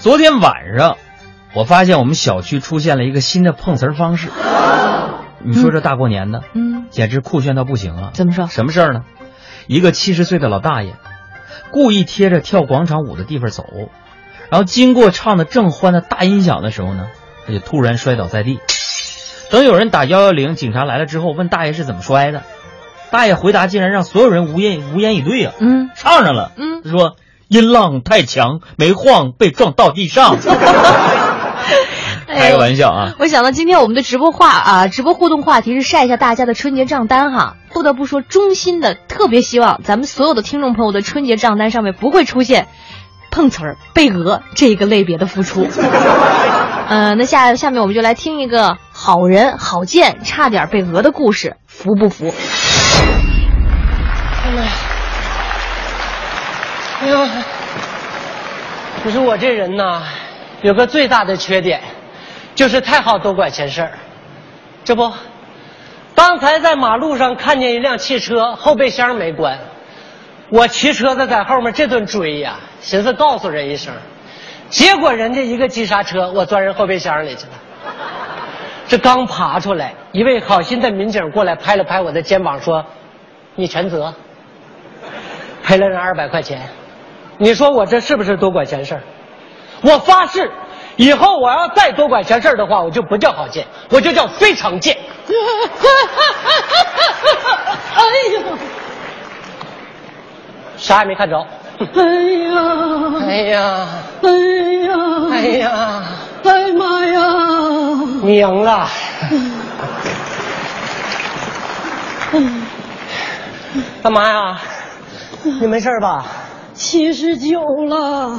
昨天晚上，我发现我们小区出现了一个新的碰瓷儿方式。你说这大过年的，嗯，简直酷炫到不行啊！怎么说？什么事儿呢？一个七十岁的老大爷，故意贴着跳广场舞的地方走，然后经过唱的正欢的大音响的时候呢，他就突然摔倒在地。等有人打幺幺零，警察来了之后，问大爷是怎么摔的，大爷回答竟然让所有人无言无言以对啊！嗯唱上了，嗯他说音浪太强，没晃被撞到地上。开个玩笑啊！我想到今天我们的直播话啊，直播互动话题是晒一下大家的春节账单哈。不得不说，衷心的特别希望咱们所有的听众朋友的春节账单上面不会出现碰瓷儿、被讹这一个类别的付出。呃，那下下面我们就来听一个好人好贱差点被讹的故事，服不服？哎妈呀！哎呀，可是我这人呐，有个最大的缺点，就是太好多管闲事儿。这不，刚才在马路上看见一辆汽车后备箱没关，我骑车的在后面这顿追呀，寻思告诉人一声，结果人家一个急刹车，我钻人后备箱里去了。这刚爬出来，一位好心的民警过来拍了拍我的肩膀，说：“你全责。”赔了人二百块钱，你说我这是不是多管闲事儿？我发誓，以后我要再多管闲事儿的话，我就不叫郝建，我就叫非常贱。哎呦，啥也没看着。哎呀，哎呀，哎呀，哎呀，哎妈呀！你赢了。干嘛呀？你没事吧？七十九了，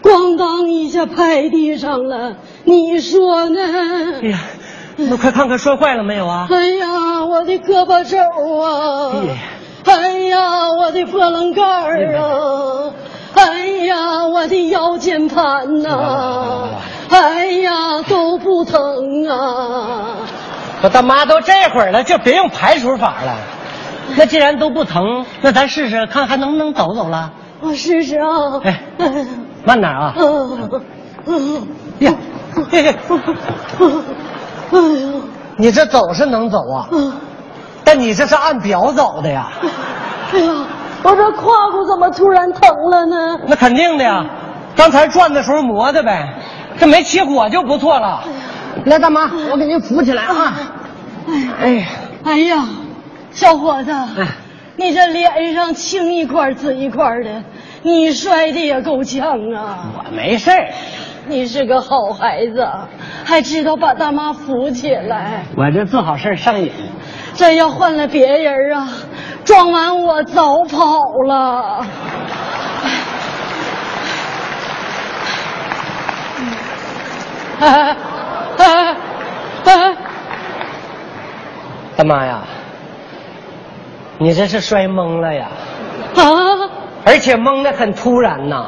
咣当一下拍地上了，你说呢？哎呀，那快看看摔坏了没有啊？哎呀，我的胳膊肘啊！哎哎呀，我的波棱盖儿啊！哎呀，我的腰间盘呐、哎呀，都不疼啊！我大妈都这会儿了，就别用排除法了。那既然都不疼，那咱试试看还能不能走走了？我试试啊！哎慢点啊！嗯嗯呀，嘿嘿，哎呦，你这走是能走啊，嗯但你这是按表走的呀？哎呀，我这胯骨怎么突然疼了呢？那肯定的呀，刚才转的时候磨的呗，这没起火就不错了。来，大妈，我给您扶起来啊！哎呀，哎呀，小伙子，哎你这脸上青一块紫一块的，你摔的也够呛啊！我没事儿你是个好孩子，还知道把大妈扶起来。我这做好事儿上瘾。这要换了别人啊，撞完我早跑了。哎哎哎！大妈呀，你这是摔懵了呀，啊！而且懵的很突然呐。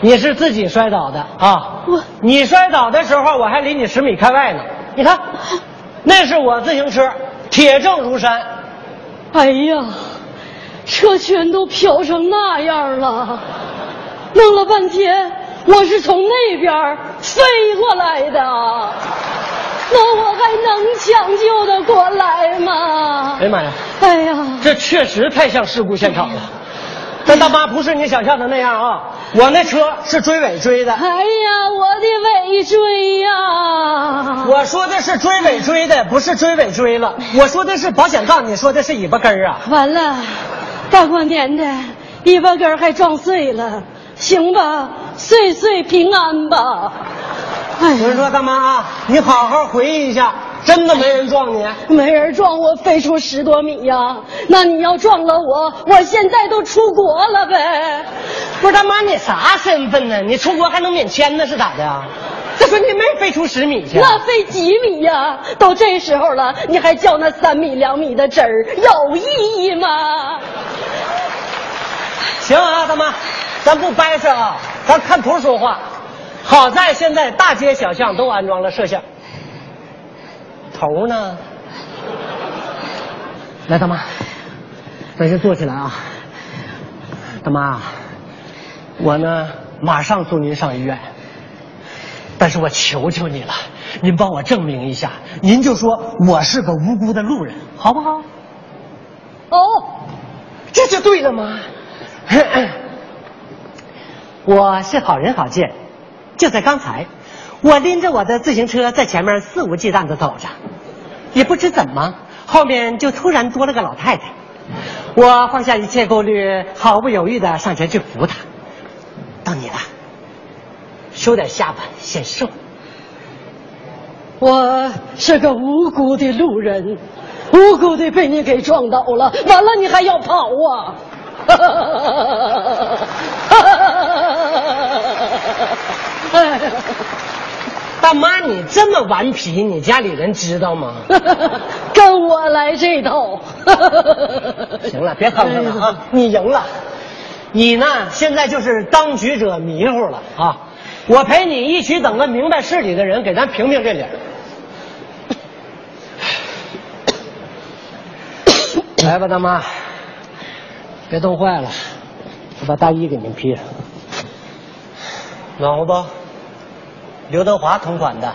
你是自己摔倒的啊我？你摔倒的时候，我还离你十米开外呢。你看，那是我自行车，铁证如山。哎呀，车圈都飘成那样了，弄了半天我是从那边飞过来的，那我还能抢救的过来吗哎？呀妈呀，哎呀，这确实太像事故现场了。但大妈不是你想象的那样啊，我那车是追尾追的。哎呀，我的尾追呀！我说的是追尾追的，不是追尾追了。我说的是保险杠，你说的是尾巴根儿啊。完了，大过年的，尾巴根儿还撞碎了，行吧，岁岁平安吧。哎呀我是说，大妈啊，你好好回忆一下，真的没人撞你？没人撞我飞出十多米呀、那你要撞了我，我现在都出国了呗。不是大妈，你啥身份呢？你出国还能免签呢？是咋的啊？这说你没飞出十米去？那飞几米呀、都这时候了，你还叫那三米两米的真儿，有意义吗？行啊，大妈，咱不掰扯啊，咱看图说话。好在现在大街小巷都安装了摄像。头呢？来，大妈，在这坐起来啊。大妈，我呢马上送您上医院。但是我求求你了，您帮我证明一下，您就说我是个无辜的路人，好不好？哦，这就对了吗？我是好人好见，就在刚才，我拎着我的自行车在前面肆无忌惮的走着，也不知怎么，后面就突然多了个老太太。我放下一切顾虑，毫不犹豫的上前去扶她。到你了，收点下巴显瘦。我是个无辜的路人，无辜的被你给撞倒了，完了你还要跑啊！大妈，你这么顽皮，你家里人知道吗？跟我来这套。行了，别哼了啊！你赢了，你呢？现在就是当局者迷糊了啊！我陪你一起等个明白事理的人给咱评评这理。来吧，大妈，别冻坏了，我把大衣给您披上，暖和不？刘德华同款的，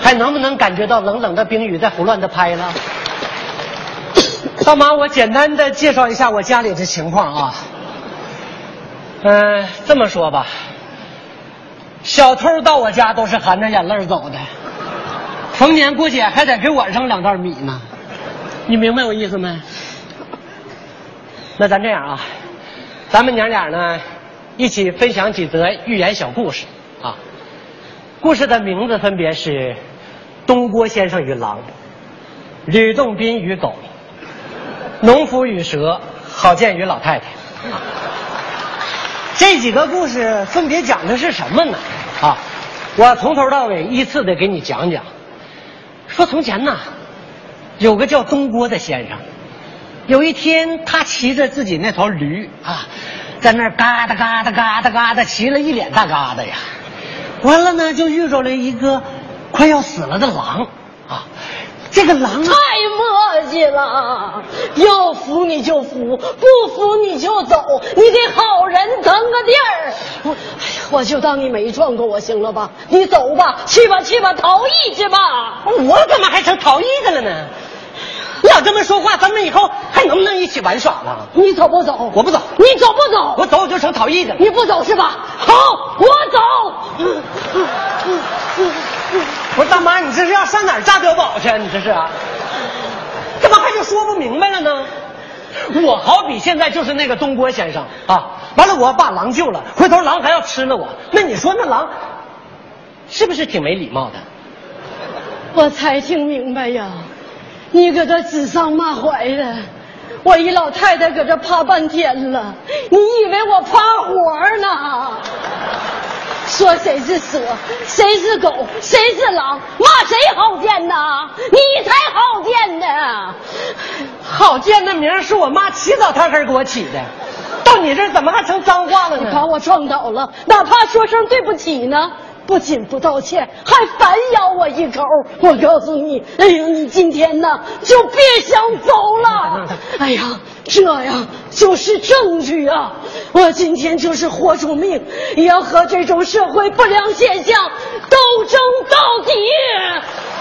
还能不能感觉到冷冷的冰雨在胡乱的拍了？大妈，我简单的介绍一下我家里的情况啊。嗯、这么说吧，小偷到我家都是含着眼泪走的，逢年过节还得给我扔两袋米呢。你明白我意思没？那咱这样啊，咱们娘俩呢，一起分享几则寓言小故事啊。故事的名字分别是《东郭先生与狼》《吕洞宾与狗》《农夫与蛇》《郝建与老太太》。这几个故事分别讲的是什么呢？啊，我从头到尾依次的给你讲讲。说从前呐，有个叫东郭的先生，有一天他骑着自己那头驴啊，在那嘎哒嘎哒嘎哒嘎哒骑了一脸大嘎达呀。完了呢，就遇着了一个快要死了的狼啊。这个狼啊，太磨叽了，要扶你就扶，不扶你就走，你给好人腾个地儿。我，哎呀，我就当你没撞过我，行了吧？你走吧，去吧，去吧，逃逸去吧。我怎么还成逃逸的了呢？你要这么说话，咱们以后还能不能一起玩耍了？你走不走？我不走，你走不走？我走我就成逃逸的了。你不走是吧？好，我走。不是大妈，你这是要上哪儿炸碉堡去啊？你这是啊？怎么还就说不明白了呢？我好比现在就是那个东郭先生啊，完了我把狼救了，回头狼还要吃了我，那你说那狼是不是挺没礼貌的？我才听明白呀，你搁这指桑骂槐的，我一老太太搁这趴半天了，你以为我趴活呢？说谁是蛇，谁是狗，谁是狼，骂谁好贱呐？你才好贱呢！好贱的名是我妈起早贪黑给我起的，到你这儿怎么还成脏话了你把？我撞倒了，哪怕说声对不起呢，不仅不道歉，还反咬我一口。我告诉你，哎呀，你今天呢就别想走了。哎呀，这呀就是证据啊！我今天就是豁出命，也要和这种社会不良现象斗争到底。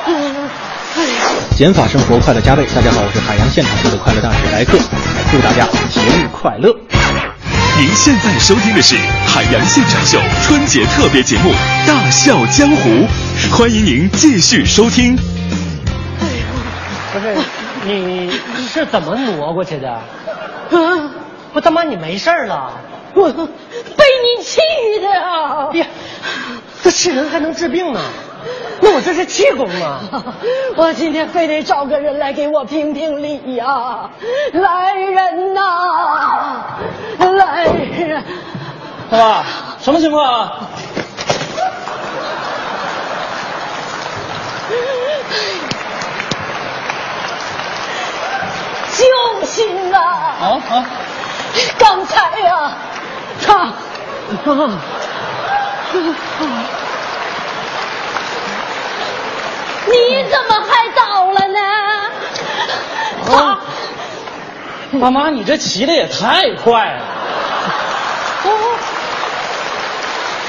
嗯，哎呀。减法生活快乐加倍。大家好，我是海洋现场秀的快乐大使莱克，祝大家节日快乐。您现在收听的是海洋现场秀春节特别节目《大笑江湖》，欢迎您继续收听。不是，你是怎么挪过去的？啊，我他妈你没事了？我被你气的啊！呀，这气人还能治病呢？那我这是气功啊！我今天非得找个人来给我评评理呀、来人呐，来人！爸爸，什么情况啊？救星啊！啊啊！刚才呀、他，你 怎么还倒了呢？啊！大妈，你这骑的也太快了！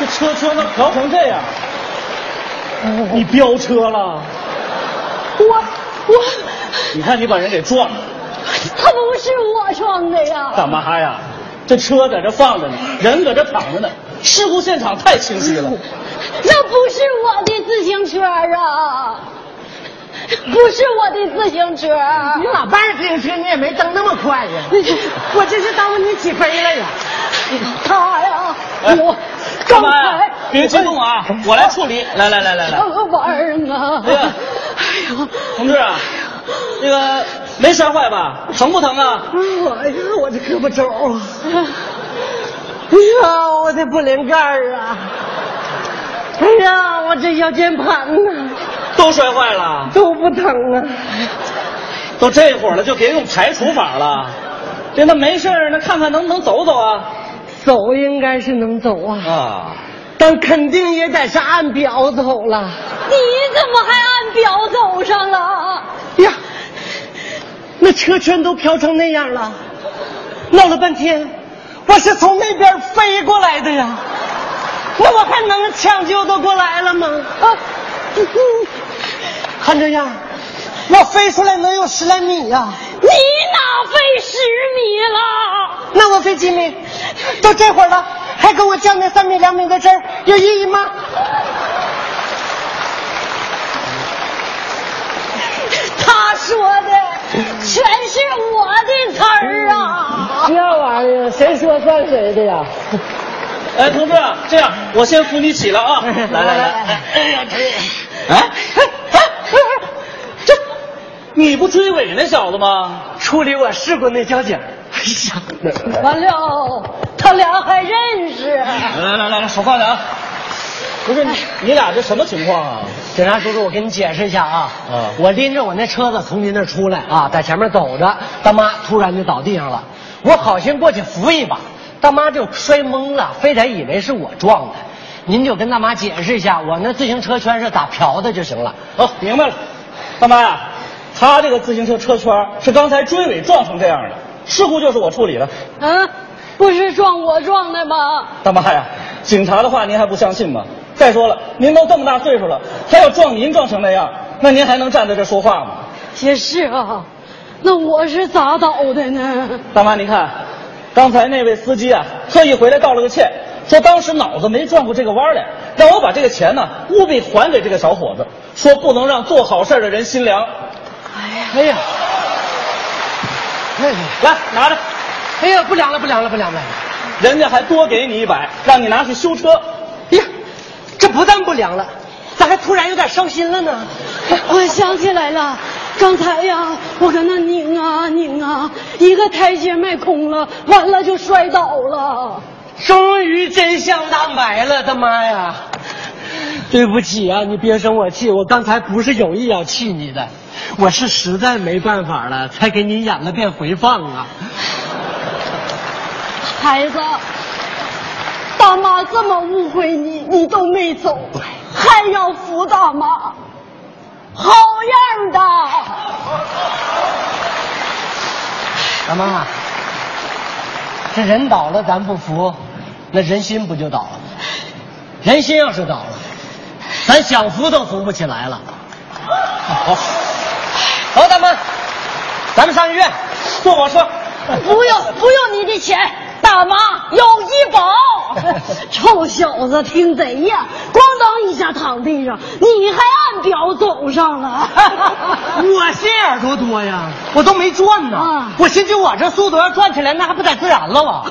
这车车都调成这样，你飙车了？我我，你看你把人给撞了，他不是我撞的呀！大妈呀？这车在这放着呢，人搁这躺着呢，事故现场太清晰了。那不是我的自行车啊，不是我的自行车。你老伴儿自行车你也没蹬那么快呀，我这是耽误你起飞了呀。他呀，哎我刚干嘛呀才？别激动啊，我来处理。来来来来来，什么玩意儿啊？哎呀哎呀，同志啊，那个没摔坏吧？疼不疼啊？哎呀，我这胳膊肘啊！哎呀，我的不灵盖儿啊！哎呀，我这腰间盘呐都摔坏了，都不疼啊！都这会儿了，就别用排除法了。这那没事儿，那看看能不能走走啊？走应该是能走啊，啊，但肯定也得是按表走了。你怎么还按表走上了？呀，那车圈都飘成那样了，闹了半天，我是从那边飞过来的呀，那我还能抢救得过来了吗？啊，嗯看这样，我飞出来能有十来米呀、你哪飞十米了？那我飞几米？都这会儿了，还跟我犟那三米两米的事儿，有意义吗？他说的全是我的词儿啊！这玩意儿谁说算谁的呀？哎，同志，这样我先扶你起来啊！来来来，哎呀，这哎，这你不追尾那小子吗？处理我事故那交警，哎呀，完了，他俩还认识。来来来来来，手放下啊！不是你你俩这什么情况啊？警察叔叔，我跟你解释一下啊，嗯我拎着我那车子从您那出来啊，在前面走着，大妈突然就倒地上了，我好心过去扶一把，大妈就摔懵了，非得以为是我撞的。您就跟大妈解释一下，我那自行车圈是咋瓢的就行了。哦，明白了，大妈呀，他这个自行车车圈是刚才追尾撞成这样的，事故就是我处理的。嗯，不是撞我撞的吗？大妈呀，警察的话您还不相信吗？再说了，您都这么大岁数了，他要撞您撞成那样，那您还能站在这说话吗？也是啊，那我是咋倒的呢？大妈，您看，刚才那位司机啊，特意回来道了个歉，说当时脑子没转过这个弯来，让我把这个钱呢务必还给这个小伙子，说不能让做好事的人心凉。哎呀，哎呀，来，拿着，哎呀，不凉了，不凉了，不凉了。人家还多给你一百，让你拿去修车。哎呀，这不但不凉了，咋还突然有点烧心了呢？我想起来了，刚才呀，我搁那拧啊拧啊，一个台阶迈空了，完了就摔倒了。终于真相大白了，他妈呀！对不起啊，你别生我气，我刚才不是有意要气你的，我是实在没办法了，才给你演了遍回放啊。孩子，大妈这么误会你，你都没走，还要扶大妈，好样的！大妈，这人倒了咱不扶，那人心不就倒了吗？人心要是倒了，咱想扶都扶不起来了。好，好，大妈，咱们上医院，坐我车。不用不用你的钱，大妈有医保。臭小子，听贼呀！咣当一下躺地上，你还按表走上了。我心眼多多呀，我都没转呢。啊我寻思我这速度要转起来，那还不得自燃了吗？